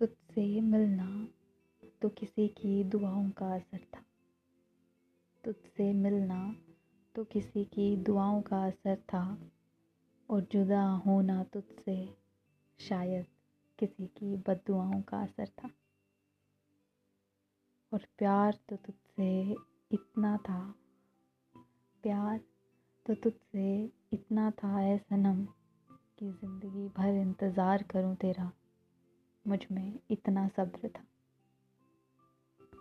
तुझसे मिलना तो किसी की दुआओं का असर था। तुझसे मिलना तो किसी की दुआओं का असर था और जुदा होना तुझसे शायद किसी की बददुआओं का असर था। और प्यार तो तुझसे इतना था, प्यार तो तुझसे इतना था है सनम कि ज़िंदगी भर इंतज़ार करूँ तेरा। मुझमें इतना सब्र था।